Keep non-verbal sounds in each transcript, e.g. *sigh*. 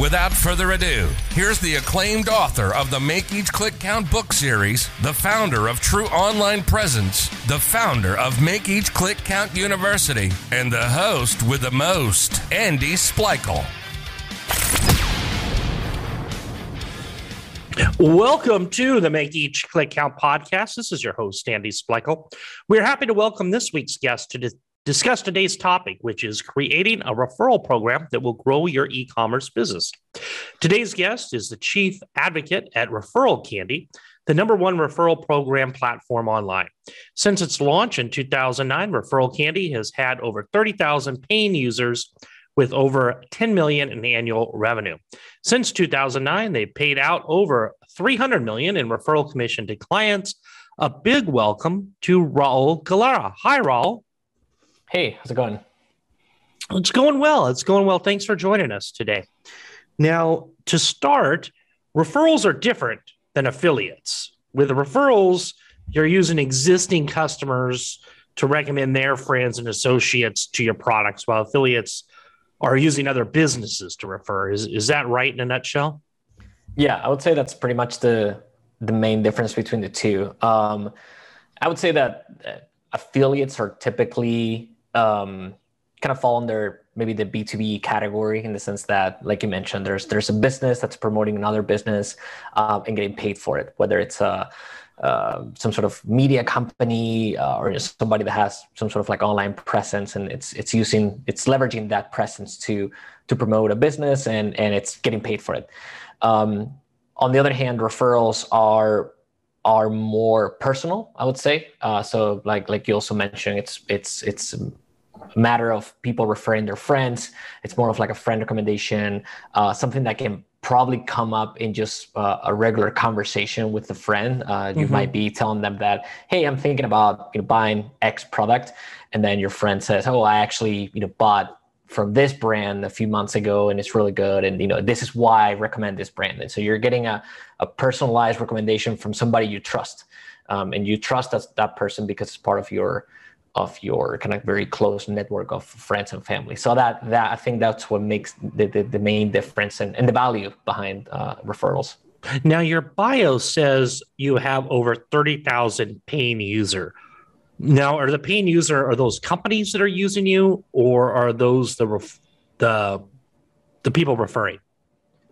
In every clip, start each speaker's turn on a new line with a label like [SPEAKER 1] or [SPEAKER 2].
[SPEAKER 1] Without further ado, here's the acclaimed author of the Make Each Click Count book series, the founder of True Online Presence, the founder of Make Each Click Count University, and the host with the most, Andy Splichal.
[SPEAKER 2] Welcome to the Make Each Click Count podcast. This is your host, Andy Splichal. We're happy to welcome this week's guest to discuss today's topic, which is creating a referral program that will grow your e commerce business. Today's guest is the chief advocate at Referral Candy, the number one referral program platform online. Since its launch in 2009, Referral Candy has had over 30,000 paying users with over 10 million in annual revenue. Since 2009, they've paid out over 300 million in referral commission to clients. A big welcome to Raul Galera. Hi, Raul.
[SPEAKER 3] Hey, how's it going?
[SPEAKER 2] It's going well. It's going well. Thanks for joining us today. Now, to start, referrals are different than affiliates. With referrals, you're using existing customers to recommend their friends and associates to your products, while affiliates are using other businesses to refer. Is, is that right in a nutshell?
[SPEAKER 3] Yeah, I would say that's pretty much the the main difference between the two. Um, I would say that uh, affiliates are typically um, kind of fall under maybe the B2B category in the sense that, like you mentioned, there's there's a business that's promoting another business um, and getting paid for it, whether it's a uh, some sort of media company uh, or somebody that has some sort of like online presence and it's it's using it's leveraging that presence to to promote a business and and it's getting paid for it. Um, on the other hand, referrals are are more personal, I would say. Uh, so like like you also mentioned, it's it's it's a matter of people referring their friends. It's more of like a friend recommendation, uh, something that can probably come up in just uh, a regular conversation with a friend. Uh, you mm-hmm. might be telling them that, hey, I'm thinking about you know buying X product, and then your friend says, oh, I actually you know bought from this brand a few months ago and it's really good. And you know this is why i recommend this brand. And so you're getting a, a personalized recommendation from somebody you trust um, and you trust that, that person because it's part of your of your kind of very close network of friends and family. So that that i think that's what makes the, the, the main difference and, and the value behind uh, referrals.
[SPEAKER 2] Now your bio says you have over 30000 paying user now, are the paying user are those companies that are using you, or are those the ref, the the people referring?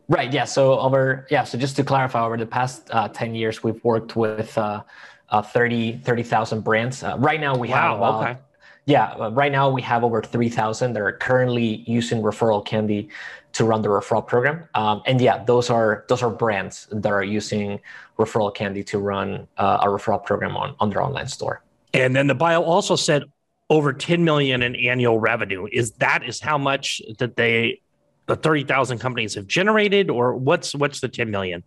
[SPEAKER 3] Right. Yeah. So over yeah. So just to clarify, over the past uh, ten years, we've worked with uh, uh, 30 30,000 brands. Uh, right now, we wow, have about okay. yeah. Uh, right now, we have over three thousand that are currently using Referral Candy to run the referral program. Um, and yeah, those are those are brands that are using Referral Candy to run uh, a referral program on on their online store.
[SPEAKER 2] And then the bio also said over 10 million in annual revenue. Is that is how much that they the 30,000 companies have generated or what's what's the 10 million?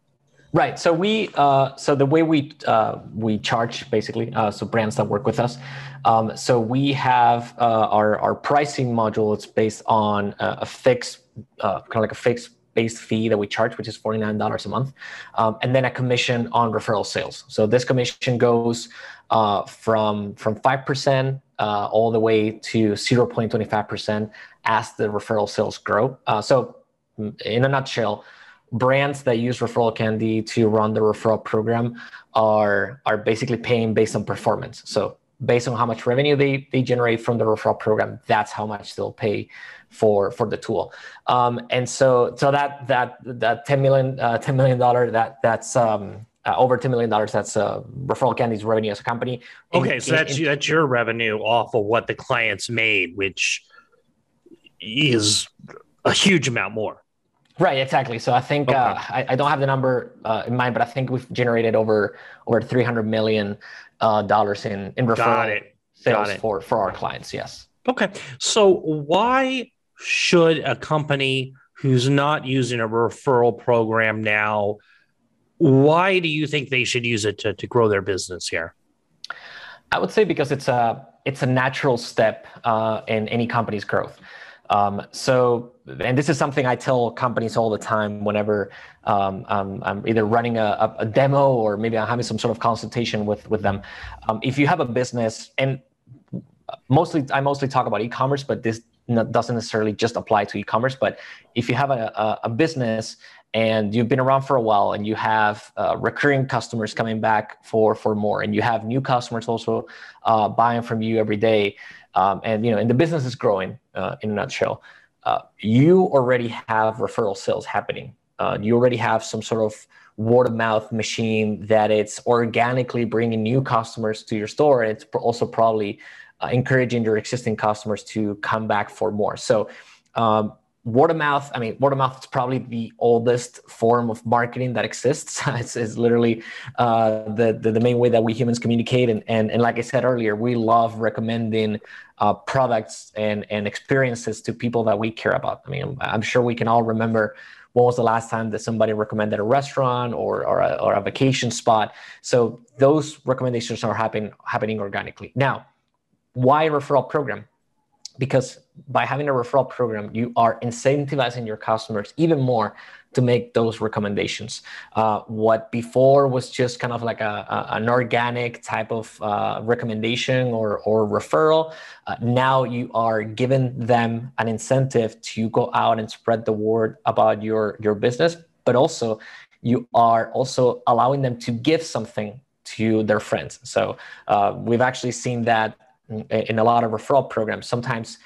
[SPEAKER 3] Right. So we uh, so the way we uh, we charge basically uh, so brands that work with us. Um, so we have uh, our our pricing module. It's based on a, a fixed uh, kind of like a fixed based fee that we charge, which is forty nine dollars a month, um, and then a commission on referral sales. So this commission goes uh, from from five percent uh, all the way to zero point twenty five percent as the referral sales grow. Uh, so, in a nutshell, brands that use referral candy to run the referral program are are basically paying based on performance. So based on how much revenue they, they generate from the referral program, that's how much they'll pay for for the tool. Um, and so so that that that ten million uh, ten million dollar that that's um, uh, over $10 million. That's uh, Referral Candy's revenue as a company.
[SPEAKER 2] Okay, in, so that's, in, that's your revenue off of what the clients made, which is a huge amount more.
[SPEAKER 3] Right, exactly. So I think okay. uh, I, I, don't have the number uh, in mind, but I think we've generated over over three hundred million uh, dollars in in referral sales for for our clients. Yes.
[SPEAKER 2] Okay, so why should a company who's not using a referral program now Why do you think they should use it to, to grow their business here?
[SPEAKER 3] I would say because it's a it's a natural step uh, in any company's growth. Um, so, and this is something I tell companies all the time whenever um, I'm either running a, a, demo or maybe I'm having some sort of consultation with with them. Um, if you have a business, and mostly I mostly talk about e-commerce, but this doesn't necessarily just apply to e-commerce. But if you have a, a, a business and you've been around for a while and you have uh, recurring customers coming back for for more and you have new customers also uh, buying from you every day um, and you know and the business is growing uh, in a nutshell uh, you already have referral sales happening uh, you already have some sort of word of mouth machine that it's organically bringing new customers to your store and it's also probably uh, encouraging your existing customers to come back for more. So um, word of mouth i mean word of mouth is probably the oldest form of marketing that exists. *laughs* It's, it's literally uh, the, the, the main way that we humans communicate. And, and and like i said earlier we love recommending uh, products and and experiences to people that we care about. I mean i'm sure we can all remember when was the last time that somebody recommended a restaurant or or a, or a vacation spot. So those recommendations are happening happening organically. Now why referral program because by having a referral program, you are incentivizing your customers even more to make those recommendations. Uh, what before was just kind of like a, a an organic type of uh, recommendation or, or referral, uh, now you are giving them an incentive to go out and spread the word about your, your business, but also you are also allowing them to give something to their friends. So uh, we've actually seen that in a lot of referral programs. Sometimes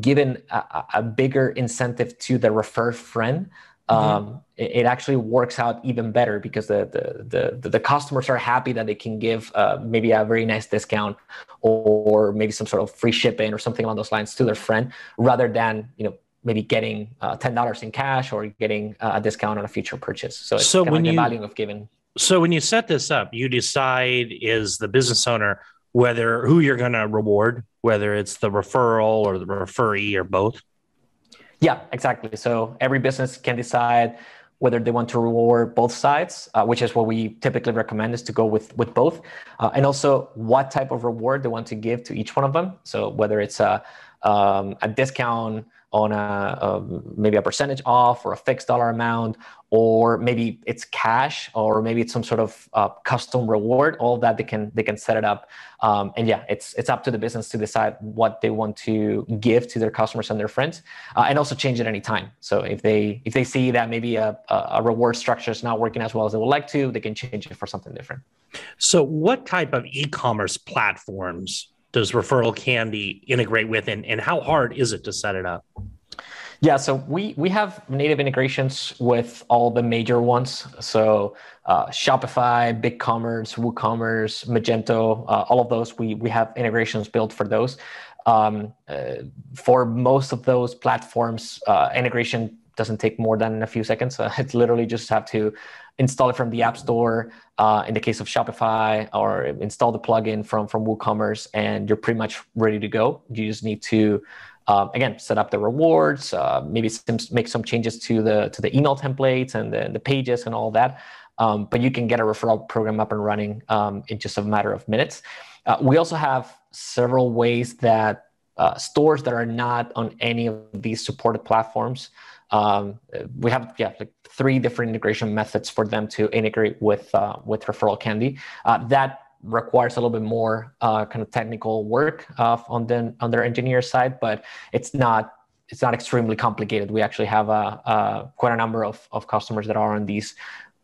[SPEAKER 3] given a, a bigger incentive to the refer friend, mm-hmm. um, it, it, actually works out even better because the, the, the, the customers are happy that they can give uh, maybe a very nice discount or, or maybe some sort of free shipping or something along those lines to their friend rather than, you know, maybe getting uh, $10 in cash or getting a discount on a future purchase. So it's so when you, value of giving.
[SPEAKER 2] So when you set this up, you decide is the business owner whether who you're going to reward, whether it's the referral or the referee or both?
[SPEAKER 3] Yeah, exactly. So every business can decide whether they want to reward both sides, uh, which is what we typically recommend is to go with with both, uh, and also what type of reward they want to give to each one of them. So whether it's a um, a discount on a, a, maybe a percentage off or a fixed dollar amount or maybe it's cash or maybe it's some sort of uh, custom reward all that they can they can set it up. Um, and yeah it's it's up to the business to decide what they want to give to their customers and their friends uh, and also change it anytime so if they if they see that maybe a, a reward structure is not working as well as they would like to they can change it for something different.
[SPEAKER 2] So what type of e-commerce platforms does referral candy integrate with and, and how hard is it to set it up?
[SPEAKER 3] Yeah so we we have native integrations with all the major ones. So uh, shopify bigcommerce woocommerce magento uh, all of those we we have integrations built for those. Um, uh, for most of those platforms uh, integration doesn't take more than a few seconds. *laughs* It's literally just have to install it from the App Store. Uh, in the case of Shopify, or install the plugin from from WooCommerce, and you're pretty much ready to go. You just need to um, again set up the rewards, uh, maybe some, make some changes to the to the email templates and the, the pages and all that. Um, but you can get a referral program up and running um, in just a matter of minutes. Uh, we also have several ways that uh, stores that are not on any of these supported platforms um, we have yeah like three different integration methods for them to integrate with uh, with referral candy. Uh, that requires a little bit more uh, kind of technical work uh, on the on their engineer side but it's not it's not extremely complicated. We actually have a, a quite a number of, of customers that are on these.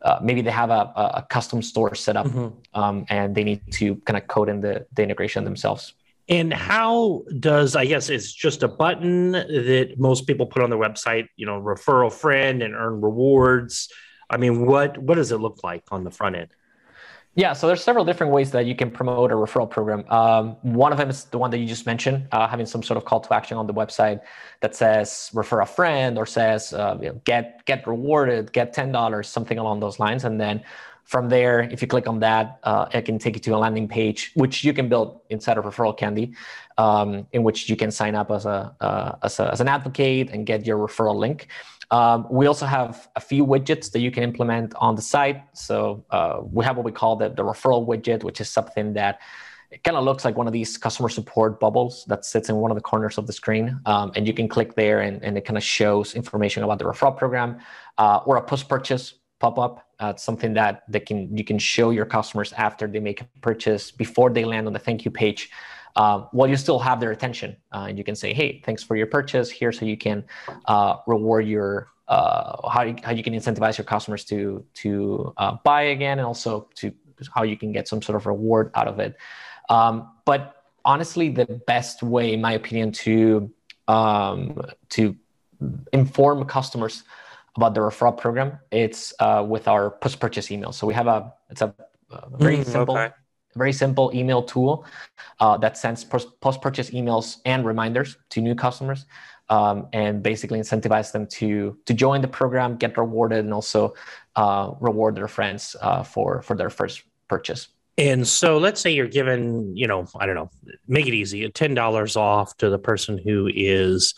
[SPEAKER 3] Uh, maybe they have a, a custom store set up mm-hmm. um, and they need to kind of code in the, the integration themselves
[SPEAKER 2] and how does I guess it's just a button that most people put on their website, you know, refer a friend and earn rewards. I mean, what what does it look like on the front end?
[SPEAKER 3] Yeah, so there's several different ways that you can promote a referral program. Um, one of them is the one that you just mentioned, uh, having some sort of call to action on the website that says refer a friend or says uh, you know, get get rewarded, get ten dollars, something along those lines, and then from there, if you click on that, uh, it can take you to a landing page, which you can build inside of Referral Candy, um, in which you can sign up as a, uh, as a, as an advocate and get your referral link. Um, we also have a few widgets that you can implement on the site. So uh, we have what we call the, the referral widget, which is something that it kind of looks like one of these customer support bubbles that sits in one of the corners of the screen. Um, and you can click there and, and it kind of shows information about the referral program uh, or a post purchase pop up. Uh, something that they can you can show your customers after they make a purchase before they land on the thank you page. Uh, while you still have their attention, uh, and you can say, "Hey, thanks for your purchase. Here's how you can uh, reward your uh, how you, how you can incentivize your customers to to uh, buy again, and also to how you can get some sort of reward out of it." Um, but honestly, the best way, in my opinion, to um, to inform customers about the referral program, it's uh, with our post purchase email. So we have a it's a, a very mm, simple. Okay. Very simple email tool uh, that sends post purchase emails and reminders to new customers, um, and basically incentivize them to to join the program, get rewarded, and also uh, reward their friends uh, for for their first purchase.
[SPEAKER 2] And so let's say you're given, you know, I don't know, make it easy, $10 off to the person who is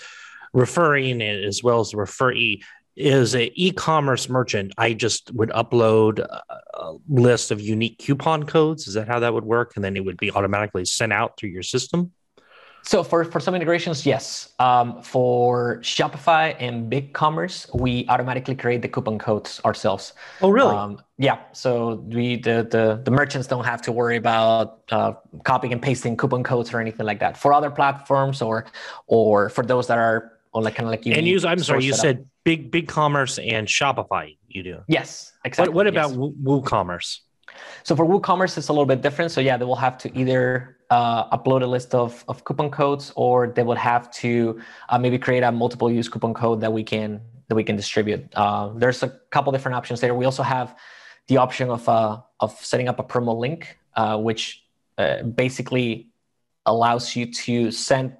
[SPEAKER 2] referring as well as the referee is a e-commerce merchant. I just would upload a list of unique coupon codes. Is that how that would work? And then it would be automatically sent out through your system?
[SPEAKER 3] So for, for some integrations, yes. Um, for Shopify and BigCommerce, we automatically create the coupon codes ourselves.
[SPEAKER 2] Oh, really? Um,
[SPEAKER 3] yeah. So we the, the the merchants don't have to worry about uh, copying and pasting coupon codes or anything like that. For other platforms or or for those that are like kind of like
[SPEAKER 2] you and use. I'm sorry, you said big big commerce and Shopify. You do.
[SPEAKER 3] Yes, exactly.
[SPEAKER 2] What, what about yes. WooCommerce?
[SPEAKER 3] So for WooCommerce, it's a little bit different. So yeah, they will have to either uh, upload a list of, of coupon codes, or they would have to uh, maybe create a multiple use coupon code that we can that we can distribute. Uh, there's a couple different options there. We also have the option of uh, of setting up a promo link, uh, which uh, basically allows you to send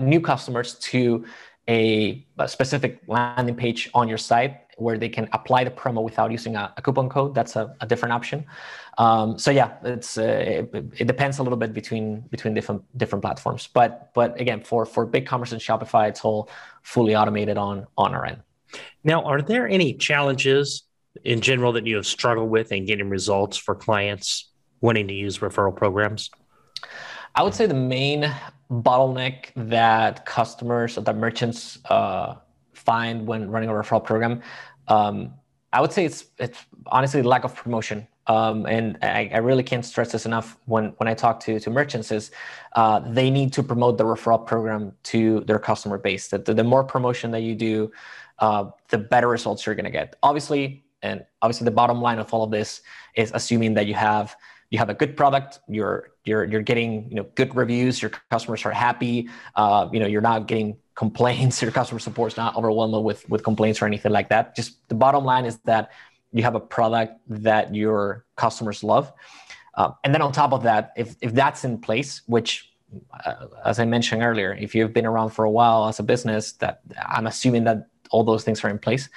[SPEAKER 3] new customers to a, a specific landing page on your site where they can apply the promo without using a, a coupon code. That's a, a different option. Um, so yeah, it's uh, it, it, depends a little bit between between different different platforms. But but again, for for BigCommerce and Shopify, it's all fully automated on on our end.
[SPEAKER 2] Now, are there any challenges in general that you have struggled with in getting results for clients wanting to use referral programs?
[SPEAKER 3] I would say the main bottleneck that customers or that merchants uh, find when running a referral program um, I would say it's it's honestly lack of promotion. Um, and I, I, really can't stress this enough when, when I talk to, to merchants is uh, they need to promote the referral program to their customer base. That the, the, more promotion that you do, uh, the better results you're going to get. Obviously, and obviously the bottom line of all of this is assuming that you have you have a good product you're you're you're getting you know good reviews your customers are happy uh, you know you're not getting complaints *laughs* your customer support is not overwhelmed with with complaints or anything like that. Just the bottom line is that you have a product that your customers love. Uh, and then on top of that if if that's in place which uh, as i mentioned earlier if you've been around for a while as a business that i'm assuming that all those things are in place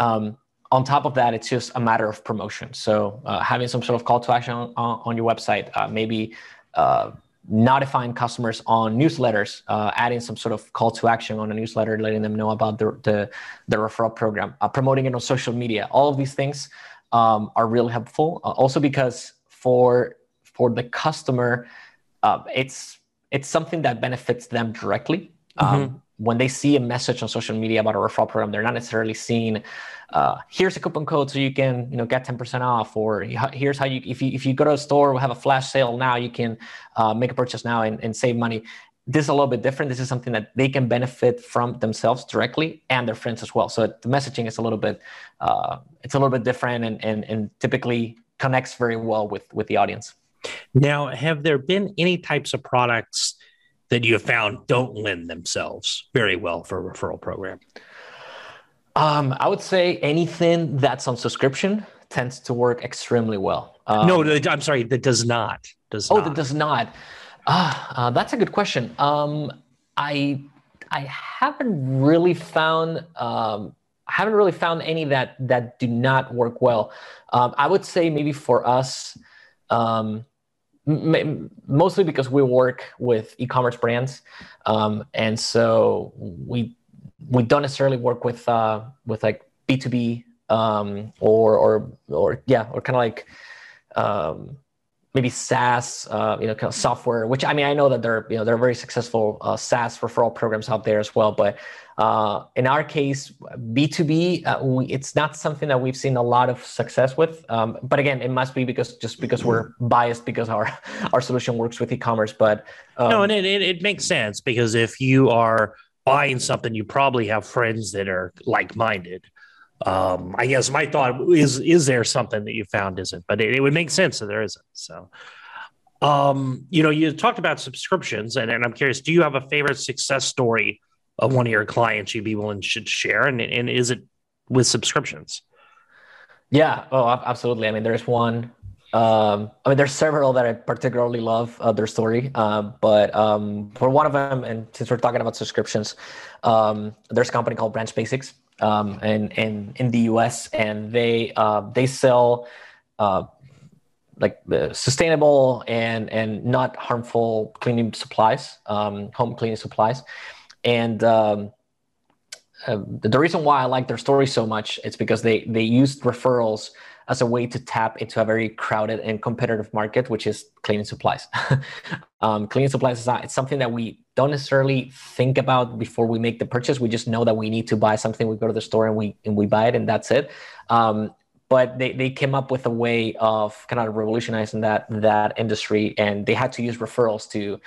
[SPEAKER 3] um, on top of that, it's just a matter of promotion. So uh, having some sort of call to action on, on your website, uh, maybe uh, notifying customers on newsletters, uh, adding some sort of call to action on a newsletter, letting them know about the the, the referral program, uh, promoting it on social media. All of these things um, are really helpful. Uh, also because for for the customer, it's it's something that benefits them directly. Mm-hmm. Um, when they see a message on social media about a referral program, they're not necessarily seeing, uh, here's a coupon code so you can, you know, get 10% off, or here's how you, if you, if you go to a store, we have a flash sale now, you can uh, make a purchase now and, and save money. This is a little bit different. This is something that they can benefit from themselves directly and their friends as well. So the messaging is a little bit, uh, it's a little bit different and, and, and typically connects very well with, with the audience.
[SPEAKER 2] Now, have there been any types of products that you have found don't lend themselves very well for a referral program?
[SPEAKER 3] Um, I would say anything that's on subscription tends to work extremely well.
[SPEAKER 2] Um, no, I'm sorry, that does not. Does
[SPEAKER 3] oh,
[SPEAKER 2] not.
[SPEAKER 3] that does not. Ah, uh, that's a good question. Um, I I haven't really found um, haven't really found any that that do not work well. Um, I would say maybe for us, um, mostly because we work with e-commerce brands, um, and so we we don't necessarily work with uh, with like B two B um, or or or yeah, or kind of like um, maybe SaaS, uh, you know, kind of software. Which I mean, I know that there, you know, there are very successful uh, SaaS referral programs out there as well. But uh, in our case, B two B, uh, it's not something that we've seen a lot of success with. Um, but again, it must be because just because we're biased because our *laughs* our solution works with e-commerce. But
[SPEAKER 2] um, no, and it, it, it makes sense because if you are buying something, you probably have friends that are like minded um, I guess my thought is: is there something that you found isn't? But it, it would make sense that there isn't. So, um, you know, you talked about subscriptions, and, and I'm curious: do you have a favorite success story of one of your clients you'd be willing to share? And, and is it with subscriptions?
[SPEAKER 3] Yeah, oh, absolutely. I mean, there's one. Um, I mean, there's several that I particularly love uh, their story, uh, but um, for one of them, and since we're talking about subscriptions, um, there's a company called Branch Basics um, and, and in the US, and they uh, they sell uh, like uh, sustainable and and not harmful cleaning supplies, um, home cleaning supplies, and um, uh, the reason why I like their story so much is because they they used referrals as a way to tap into a very crowded and competitive market, which is cleaning supplies. *laughs* um, cleaning supplies is not, it's something that we don't necessarily think about before we make the purchase. We just know that we need to buy something. We go to the store and we and we buy it, and that's it. Um, but they, they came up with a way of kind of revolutionizing that that industry, and they had to use referrals to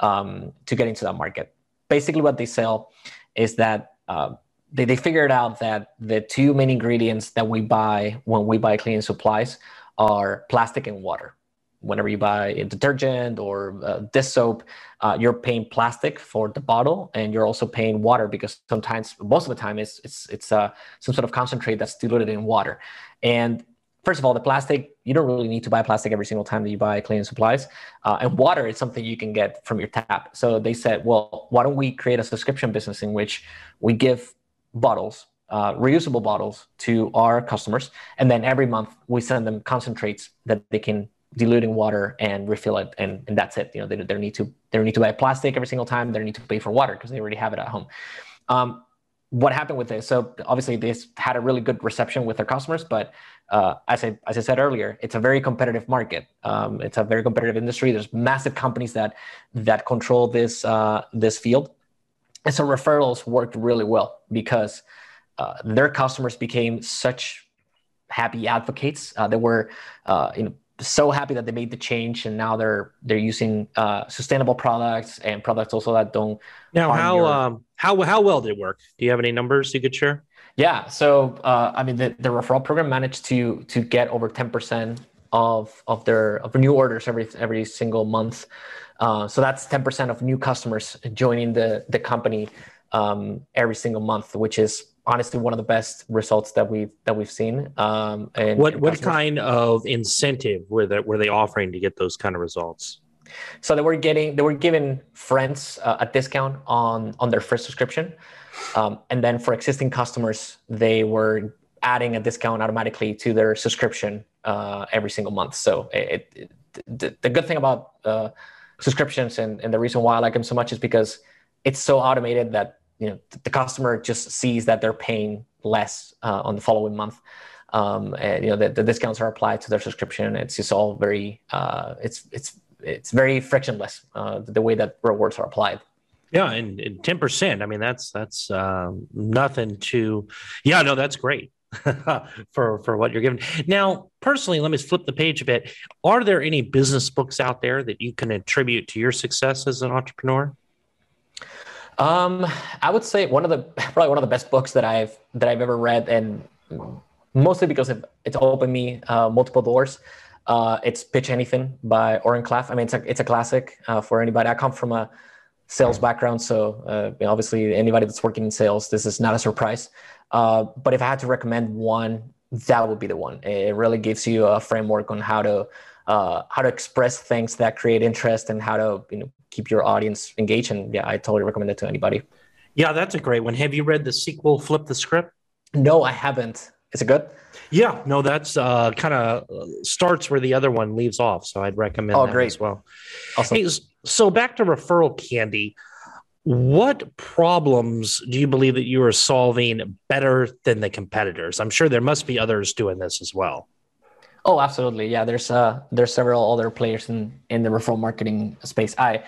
[SPEAKER 3] um, to get into that market. Basically, what they sell is that uh, they, they figured out that the two main ingredients that we buy when we buy cleaning supplies are plastic and water whenever you buy a detergent or uh, dish soap, uh, you're paying plastic for the bottle, and you're also paying water because sometimes, most of the time, it's it's it's uh, some sort of concentrate that's diluted in water. And first of all, the plastic you don't really need to buy plastic every single time that you buy cleaning supplies, uh, and water is something you can get from your tap. So they said, well, why don't we create a subscription business in which we give bottles uh, reusable bottles to our customers, and then every month we send them concentrates that they can dilute in water and refill it and, and that's it. You know they, they need to they don't need to buy plastic every single time. They don't need to pay for water because they already have it at home. Um, what happened with this? So obviously this had a really good reception with their customers but uh, as, I, as I said earlier it's a very competitive market. Um, it's a very competitive industry. There's massive companies that that control this uh, this field and so referrals worked really well because uh, their customers became such happy advocates. Uh, they were, uh, you know, so happy that they made the change and now they're they're using uh, sustainable products and products also that don't
[SPEAKER 2] now how your... um, how how well did it work? Do you have any numbers you could share?
[SPEAKER 3] Yeah. So uh, i mean the, the referral program managed to to get over 10% of of their of new orders every every single month uh, so that's 10% of new customers joining the the company um, every single month which is honestly one of the best results that we've that we've seen. Um,
[SPEAKER 2] and what what kind of incentive were they were they offering to get those kind of results?
[SPEAKER 3] So they were getting they were giving friends uh, a discount on on their first subscription, um, and then for existing customers they were adding a discount automatically to their subscription uh, every single month. So it, it, the, the, good thing about uh, subscriptions and, and the reason why I like them so much is because it's so automated that you know the customer just sees that they're paying less uh, on the following month. Um, and you know the, the, discounts are applied to their subscription. It's just all very uh, it's it's it's very frictionless uh, the way that rewards are applied.
[SPEAKER 2] Yeah and, and 10% i mean that's that's um, nothing to yeah no that's great *laughs* for for what you're giving now personally let me flip the page a bit are there any business books out there that you can attribute to your success as an entrepreneur
[SPEAKER 3] um, I would say one of the probably one of the best books that I've that I've ever read, and mostly because it, it's opened me uh, multiple doors. Uh, it's Pitch Anything by Oren Klaff. I mean, it's a it's a classic uh, for anybody. I come from a sales background, so uh, obviously anybody that's working in sales, this is not a surprise. Uh, but if I had to recommend one, that would be the one. It really gives you a framework on how to uh, how to express things that create interest and how to you know keep your audience engaged. And yeah, I totally recommend it to anybody.
[SPEAKER 2] Yeah, that's a great one. Have you read the sequel, Flip the Script?
[SPEAKER 3] No, I haven't. Is it good?
[SPEAKER 2] Yeah, no, that's uh, kind of starts where the other one leaves off. So I'd recommend
[SPEAKER 3] oh,
[SPEAKER 2] that
[SPEAKER 3] great.
[SPEAKER 2] as well.
[SPEAKER 3] Awesome.
[SPEAKER 2] Hey, so back to referral candy. What problems do you believe that you are solving better than the competitors? I'm sure there must be others doing this as well.
[SPEAKER 3] Oh, absolutely. Yeah, there's uh there's several other players in in the referral marketing space. I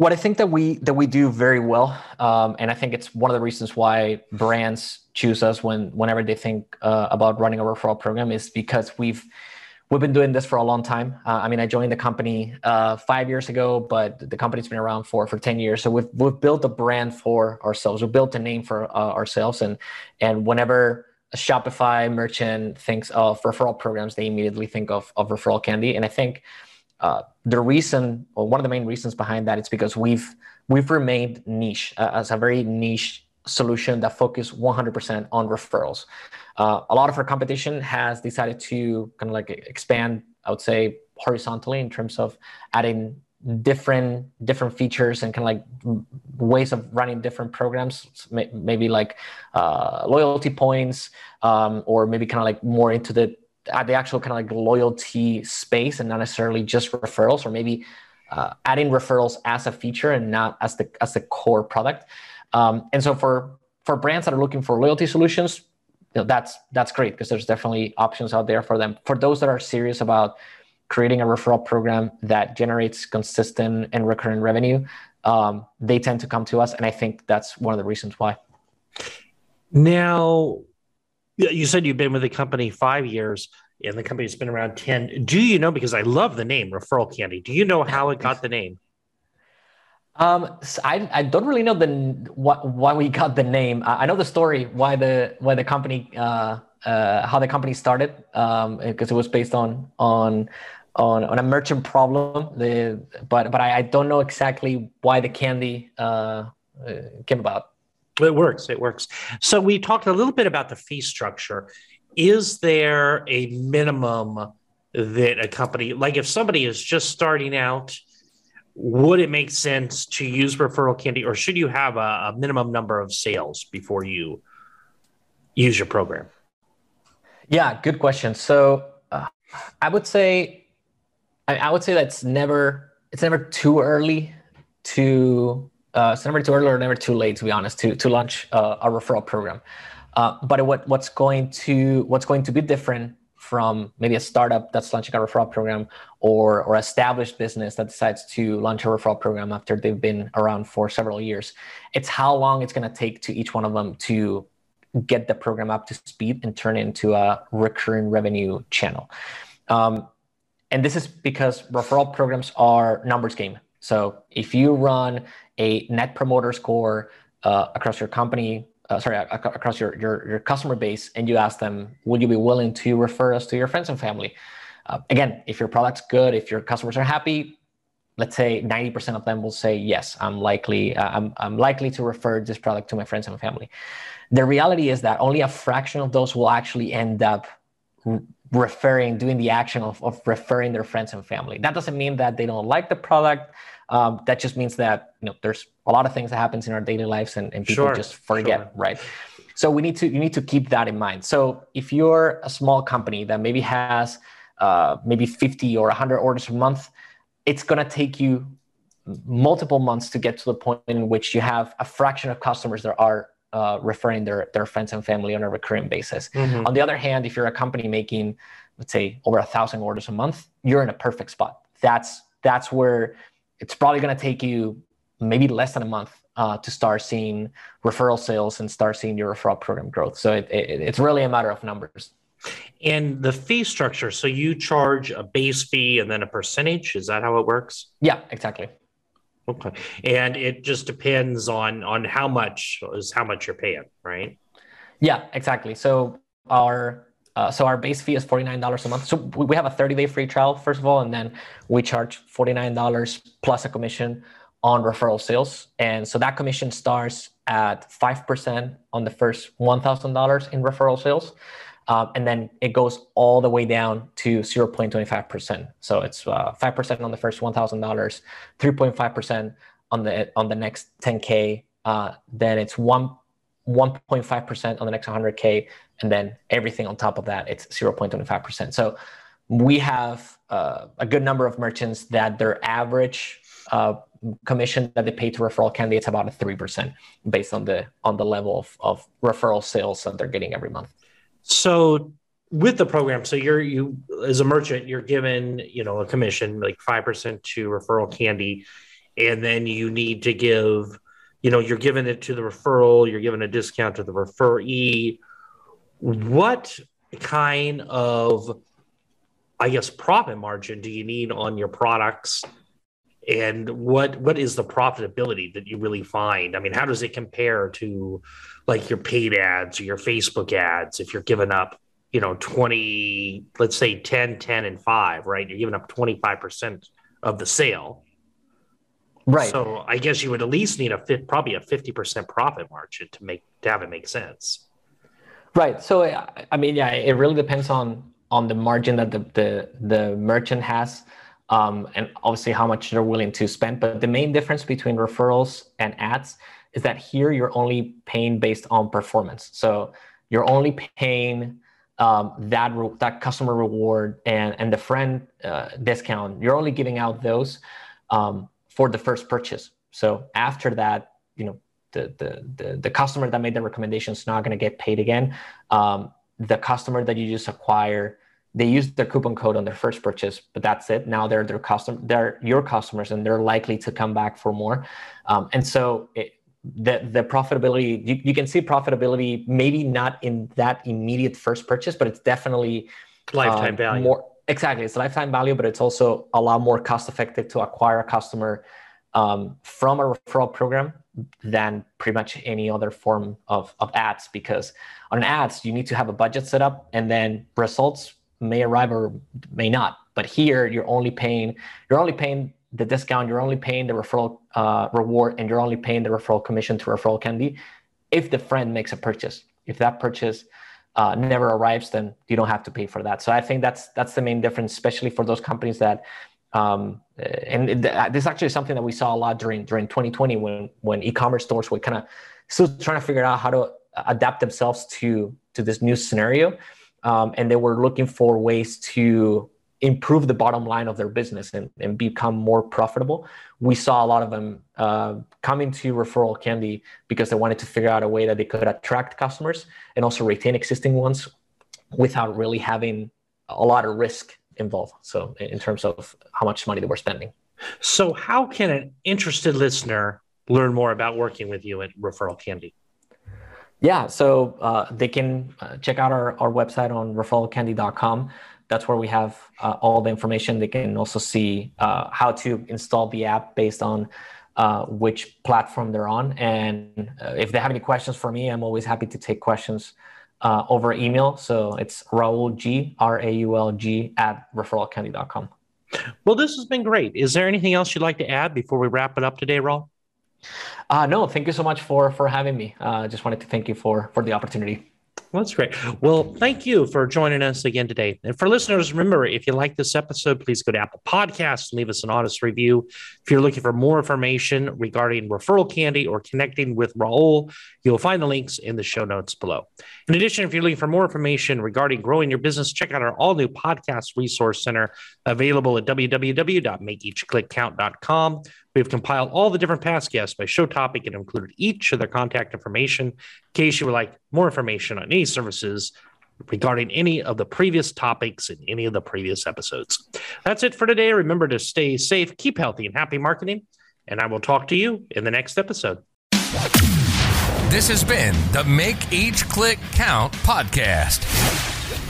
[SPEAKER 3] what I think that we that we do very well, um, and I think it's one of the reasons why brands choose us when whenever they think uh, about running a referral program is because we've we've been doing this for a long time. Uh, I mean, I joined the company uh, five years ago, but the company's been around for for ten years. So we've we've built a brand for ourselves. We've built a name for uh, ourselves, and and whenever a Shopify merchant thinks of referral programs, they immediately think of of referral candy, and I think uh, the reason, or one of the main reasons behind that, is because we've we've remained niche uh, as a very niche solution that focus 100% on referrals. Uh, a lot of our competition has decided to kind of like expand, I would say, horizontally in terms of adding different different features and kind of like ways of running different programs maybe like uh, loyalty points um, or maybe kind of like more into the at the actual kind of like loyalty space and not necessarily just referrals or maybe uh, adding referrals as a feature and not as the as the core product. Um, and so for for brands that are looking for loyalty solutions you know, that's that's great because there's definitely options out there for them. For those that are serious about creating a referral program that generates consistent and recurring revenue um, they tend to come to us and i think that's one of the reasons why.
[SPEAKER 2] Now you said you've been with the company five years and the company's been around 10. Do you know, because I love the name Referral Candy, do you know how it got the name?
[SPEAKER 3] Um, so I, I don't really know the why, why we got the name. I, I know the story why the why the company uh, uh, how the company started um, because it was based on on on, on a merchant problem. The but but I, I don't know exactly why the candy uh, uh came about.
[SPEAKER 2] It works. It works. So we talked a little bit about the fee structure. Is there a minimum that a company, like if somebody is just starting out, would it make sense to use referral candy, or should you have a, a minimum number of sales before you use your program?
[SPEAKER 3] Yeah, good question. So uh, I would say, I, I would say that's never it's never too early to uh, it's never too early or never too late, to be honest, to to launch uh, a referral program. Uh, but what what's going to what's going to be different from maybe a startup that's launching a referral program or or established business that decides to launch a referral program after they've been around for several years, it's how long it's going to take to each one of them to get the program up to speed and turn it into a recurring revenue channel. Um, and this is because referral programs are numbers game. So if you run a net promoter score uh, across your company, uh, sorry, across your, your, your customer base, and you ask them, would you be willing to refer us to your friends and family? Uh, again, if your product's good, if your customers are happy, let's say 90% of them will say yes i'm likely uh, I'm, I'm likely to refer this product to my friends and family the reality is that only a fraction of those will actually end up referring doing the action of, of referring their friends and family. That doesn't mean that they don't like the product. Um, that just means that you know there's a lot of things that happens in our daily lives and, and people sure, just forget sure. right? So we need to you need to keep that in mind. So if you're a small company that maybe has uh, maybe 50 or 100 orders a month it's going to take you multiple months to get to the point in which you have a fraction of customers that are uh, referring their, their friends and family on a recurring basis. Mm-hmm. On the other hand, if you're a company making, let's say, over a thousand orders a month, you're in a perfect spot. That's that's where it's probably going to take you maybe less than a month uh, to start seeing referral sales and start seeing your referral program growth. So it, it, it's really a matter of numbers.
[SPEAKER 2] And the fee structure, so you charge a base fee and then a percentage. Is that how it works?
[SPEAKER 3] Yeah, exactly.
[SPEAKER 2] Okay. And it just depends on on how much is how much you're paying, right?
[SPEAKER 3] Yeah, exactly. So our uh, so our base fee is $49 a month. So we have a 30 day free trial, first of all, and then we charge $49 plus a commission on referral sales. And so that commission starts at 5% on the first $1,000 in referral sales. Um, and then it goes all the way down to 0.25%. So it's uh, 5% on the first $1,000, 3.5% on the on the next 10k. Uh, then it's one 1.5% on the next 100K. And then everything on top of that, it's 0.25%. So we have uh, a good number of merchants that their average uh, commission that they pay to referral candy is about a 3% based on the on the level of, of referral sales that they're getting every month.
[SPEAKER 2] So with the program, so you're you as a merchant, you're given, you know, a commission like 5% to referral candy, and then you need to give you know, you're giving it to the referral, you're giving a discount to the referee. What kind of, I guess, profit margin do you need on your products? And what what is the profitability that you really find? I mean, how does it compare to like your paid ads or your Facebook ads if you're giving up, you know, 20, let's say 10, 10, and 5, right? You're giving up 25% of the sale
[SPEAKER 3] Right.
[SPEAKER 2] So I guess you would at least need a fit, probably a fifty percent profit margin to make to have it make sense.
[SPEAKER 3] Right. So I mean, yeah, it really depends on on the margin that the the, the merchant has, um, and obviously how much they're willing to spend. But the main difference between referrals and ads is that here you're only paying based on performance. So you're only paying um, that re- that customer reward and and the friend uh, discount. You're only giving out those. Um, for the first purchase. So after that, you know, the the the, the customer that made the recommendation is not going to get paid again. Um, the customer that you just acquire, they use their coupon code on their first purchase, but that's it. Now they're their customer, they're your customers, and they're likely to come back for more. Um, and so it, the the profitability you, you can see profitability maybe not in that immediate first purchase, but it's definitely
[SPEAKER 2] lifetime um, value.
[SPEAKER 3] More, Exactly. It's lifetime value, but it's also a lot more cost effective to acquire a customer um, from a referral program than pretty much any other form of, of ads because on ads, you need to have a budget set up and then results may arrive or may not. But here you're only paying, you're only paying the discount, you're only paying the referral uh, reward, and you're only paying the referral commission to referral candy if the friend makes a purchase. If that purchase uh, never arrives, then you don't have to pay for that. So I think that's that's the main difference, especially for those companies that. Um, and it, this is actually something that we saw a lot during during 2020 when when e-commerce stores were kind of still trying to figure out how to adapt themselves to to this new scenario, um, and they were looking for ways to improve the bottom line of their business and, and become more profitable. We saw a lot of them uh, coming to referral candy because they wanted to figure out a way that they could attract customers and also retain existing ones without really having a lot of risk involved. So, in terms of how much money they were spending.
[SPEAKER 2] So, how can an interested listener learn more about working with you at Referral Candy?
[SPEAKER 3] Yeah, so uh, they can uh, check out our, our website on referralcandy.com that's where we have uh, all the information. They can also see uh, how to install the app based on uh, which platform they're on. And uh, if they have any questions for me, I'm always happy to take questions over email. So it's Raul G, R A U L G, at referralcandy.com.
[SPEAKER 2] Well, this has been great. Is there anything else you'd like to add before we wrap it up today, Raul?
[SPEAKER 3] Uh, no, thank you so much for for having me. I just wanted to thank you for for the opportunity.
[SPEAKER 2] Well, that's great. Well, thank you for joining us again today. And for listeners, remember if you like this episode, please go to Apple Podcasts and leave us an honest review. If you're looking for more information regarding referral candy or connecting with Raul, you'll find the links in the show notes below. In addition, if you're looking for more information regarding growing your business, check out our all new podcast resource center available at www.makeeachclickcount.com. We've compiled all the different past guests by show topic and included each of their contact information in case you would like more information on any services regarding any of the previous topics in any of the previous episodes. That's it for today. Remember to stay safe, keep healthy, and happy marketing. And I will talk to you in the next episode.
[SPEAKER 1] This has been the Make Each Click Count podcast.